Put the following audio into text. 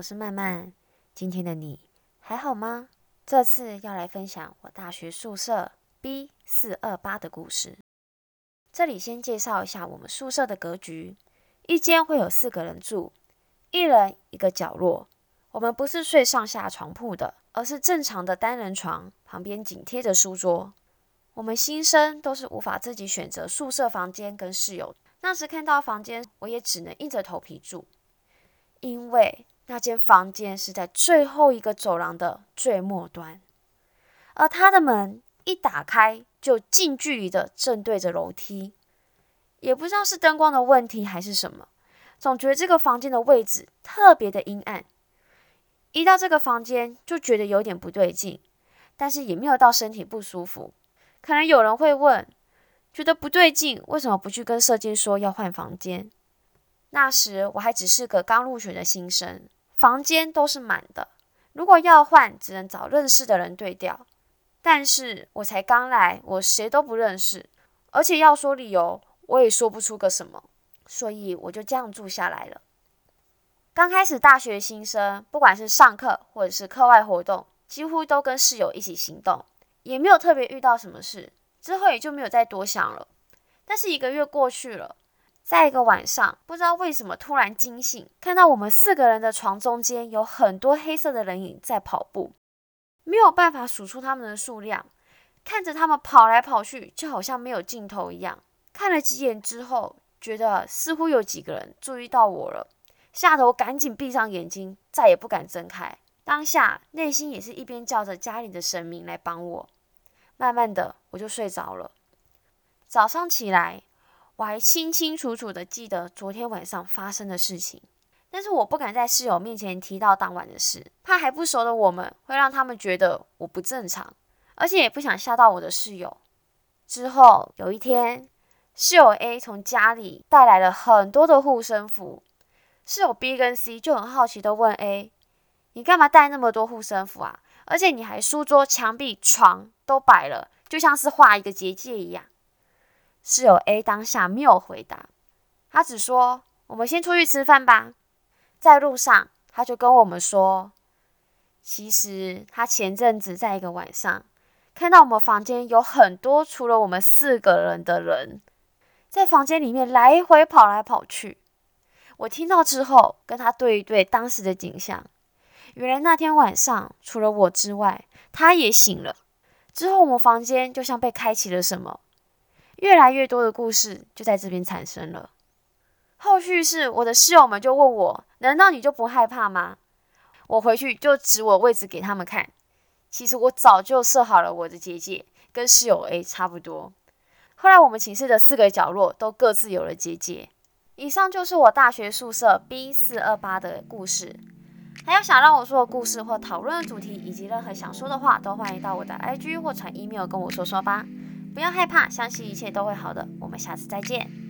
我是曼曼。今天的你还好吗？这次要来分享我大学宿舍 B 四二八的故事。这里先介绍一下我们宿舍的格局：一间会有四个人住，一人一个角落。我们不是睡上下床铺的，而是正常的单人床，旁边紧贴着书桌。我们新生都是无法自己选择宿舍房间跟室友。那时看到房间，我也只能硬着头皮住。因为那间房间是在最后一个走廊的最末端，而它的门一打开就近距离的正对着楼梯，也不知道是灯光的问题还是什么，总觉得这个房间的位置特别的阴暗。一到这个房间就觉得有点不对劲，但是也没有到身体不舒服。可能有人会问，觉得不对劲，为什么不去跟社监说要换房间？那时我还只是个刚入学的新生，房间都是满的。如果要换，只能找认识的人对调。但是我才刚来，我谁都不认识，而且要说理由，我也说不出个什么，所以我就这样住下来了。刚开始大学新生，不管是上课或者是课外活动，几乎都跟室友一起行动，也没有特别遇到什么事，之后也就没有再多想了。但是一个月过去了。在一个晚上，不知道为什么突然惊醒，看到我们四个人的床中间有很多黑色的人影在跑步，没有办法数出他们的数量，看着他们跑来跑去，就好像没有尽头一样。看了几眼之后，觉得似乎有几个人注意到我了，吓得我赶紧闭上眼睛，再也不敢睁开。当下内心也是一边叫着家里的神明来帮我，慢慢的我就睡着了。早上起来。我还清清楚楚的记得昨天晚上发生的事情，但是我不敢在室友面前提到当晚的事，怕还不熟的我们会让他们觉得我不正常，而且也不想吓到我的室友。之后有一天，室友 A 从家里带来了很多的护身符，室友 B 跟 C 就很好奇的问 A：“ 你干嘛带那么多护身符啊？而且你还书桌、墙壁、床都摆了，就像是画一个结界一样。”室友 A 当下没有回答，他只说：“我们先出去吃饭吧。”在路上，他就跟我们说：“其实他前阵子在一个晚上，看到我们房间有很多除了我们四个人的人，在房间里面来回跑来跑去。”我听到之后，跟他对一对当时的景象，原来那天晚上除了我之外，他也醒了。之后，我们房间就像被开启了什么。越来越多的故事就在这边产生了。后续是我的室友们就问我：“难道你就不害怕吗？”我回去就指我位置给他们看。其实我早就设好了我的结界，跟室友 A 差不多。后来我们寝室的四个角落都各自有了结界。以上就是我大学宿舍 B 四二八的故事。还有想让我说的故事或讨论的主题，以及任何想说的话，都欢迎到我的 IG 或传 email 跟我说说吧。不要害怕，相信一切都会好的。我们下次再见。